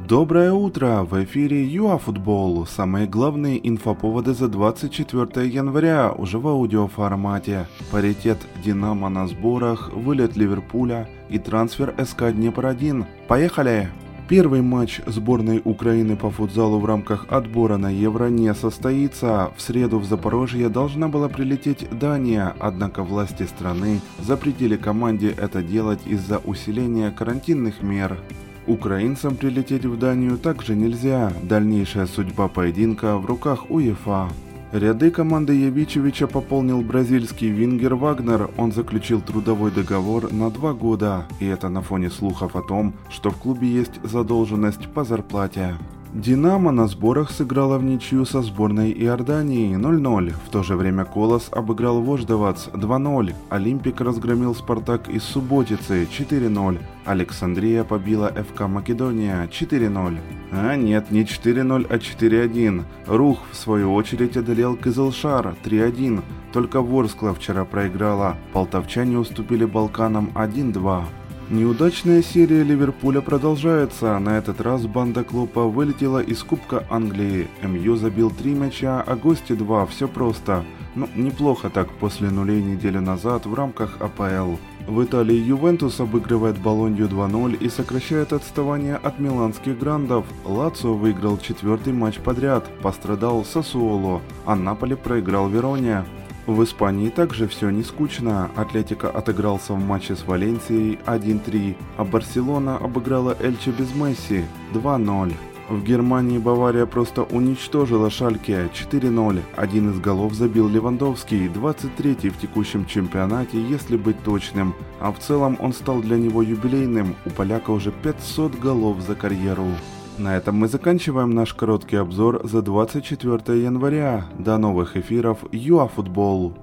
Доброе утро! В эфире ЮАФутбол. Самые главные инфоповоды за 24 января уже в аудиоформате. Паритет Динамо на сборах, вылет Ливерпуля и трансфер СК Днепр-1. Поехали! Первый матч сборной Украины по футзалу в рамках отбора на Евро не состоится. В среду в Запорожье должна была прилететь Дания, однако власти страны запретили команде это делать из-за усиления карантинных мер. Украинцам прилететь в Данию также нельзя. Дальнейшая судьба поединка в руках УЕФА. Ряды команды Явичевича пополнил бразильский вингер Вагнер. Он заключил трудовой договор на два года. И это на фоне слухов о том, что в клубе есть задолженность по зарплате. Динамо на сборах сыграла в ничью со сборной Иордании 0-0. В то же время Колос обыграл Вождовац 2-0. Олимпик разгромил Спартак из Субботицы 4-0. Александрия побила ФК Македония 4-0. А нет, не 4-0, а 4-1. Рух, в свою очередь, одолел Кызылшар 3-1. Только Ворскла вчера проиграла. Полтовчане уступили Балканам 1-2. Неудачная серия Ливерпуля продолжается. На этот раз банда Клопа вылетела из Кубка Англии. МЮ забил три мяча, а гости два. Все просто. Ну, неплохо так после нулей неделю назад в рамках АПЛ. В Италии Ювентус обыгрывает Болонью 2-0 и сокращает отставание от миланских грандов. Лацио выиграл четвертый матч подряд, пострадал Сосуоло, а Наполи проиграл Вероне. В Испании также все не скучно. Атлетика отыгрался в матче с Валенсией 1-3, а Барселона обыграла Эльче без Месси 2-0. В Германии Бавария просто уничтожила Шальке 4-0. Один из голов забил Левандовский, 23-й в текущем чемпионате, если быть точным. А в целом он стал для него юбилейным, у поляка уже 500 голов за карьеру. На этом мы заканчиваем наш короткий обзор за 24 января. До новых эфиров ЮАФутбол.